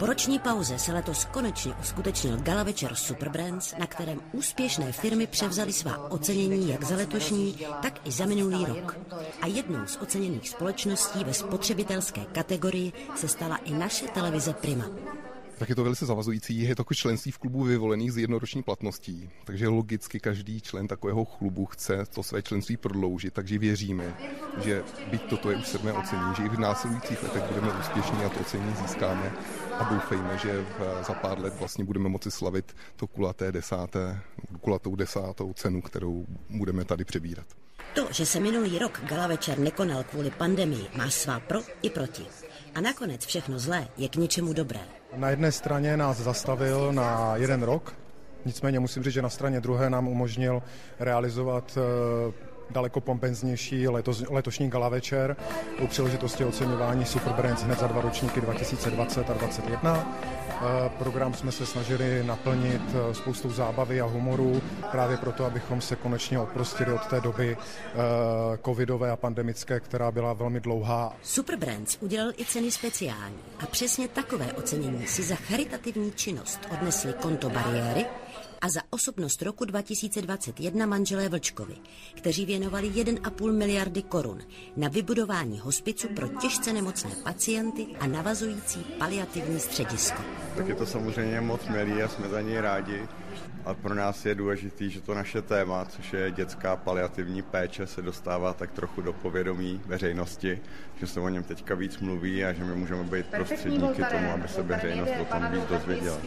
Po roční pauze se letos konečně uskutečnil gala večer Superbrands, na kterém úspěšné firmy převzaly svá ocenění jak za letošní, tak i za minulý rok. A jednou z oceněných společností ve spotřebitelské kategorii se stala i naše televize Prima tak je to velice zavazující. Je to jako členství v klubu vyvolených z jednoroční platností, takže logicky každý člen takového klubu chce to své členství prodloužit, takže věříme, že byť toto je už sedmé ocenění, že i v následujících letech budeme úspěšní a to ocenění získáme a doufejme, že v, za pár let vlastně budeme moci slavit to kulaté desáté, kulatou desátou cenu, kterou budeme tady přebírat. To, že se minulý rok gala večer nekonal kvůli pandemii, má svá pro i proti. A nakonec všechno zlé je k něčemu dobré. Na jedné straně nás zastavil na jeden rok, nicméně musím říct, že na straně druhé nám umožnil realizovat eh, daleko pompenznější letos, letošní gala večer u příležitosti oceňování Superbrands hned za dva ročníky 2020 a 2021. Eh, program jsme se snažili naplnit eh, spoustou zábavy a humoru, právě proto, abychom se konečně odprostili od té doby eh, covidové a pandemické, která byla velmi dlouhá. Superbrands udělal i ceny speciální a přesně takové ocenění si za charitativní činnost odnesli konto bariéry, a za osobnost roku 2021 manželé Vlčkovi, kteří věnovali 1,5 miliardy korun na vybudování hospicu pro těžce nemocné pacienty a navazující paliativní středisko. Tak je to samozřejmě moc milý a jsme za něj rádi. A pro nás je důležitý, že to naše téma, což je dětská paliativní péče, se dostává tak trochu do povědomí veřejnosti, že se o něm teďka víc mluví a že my můžeme být prostředníky tomu, aby se veřejnost o tom víc dozvěděla.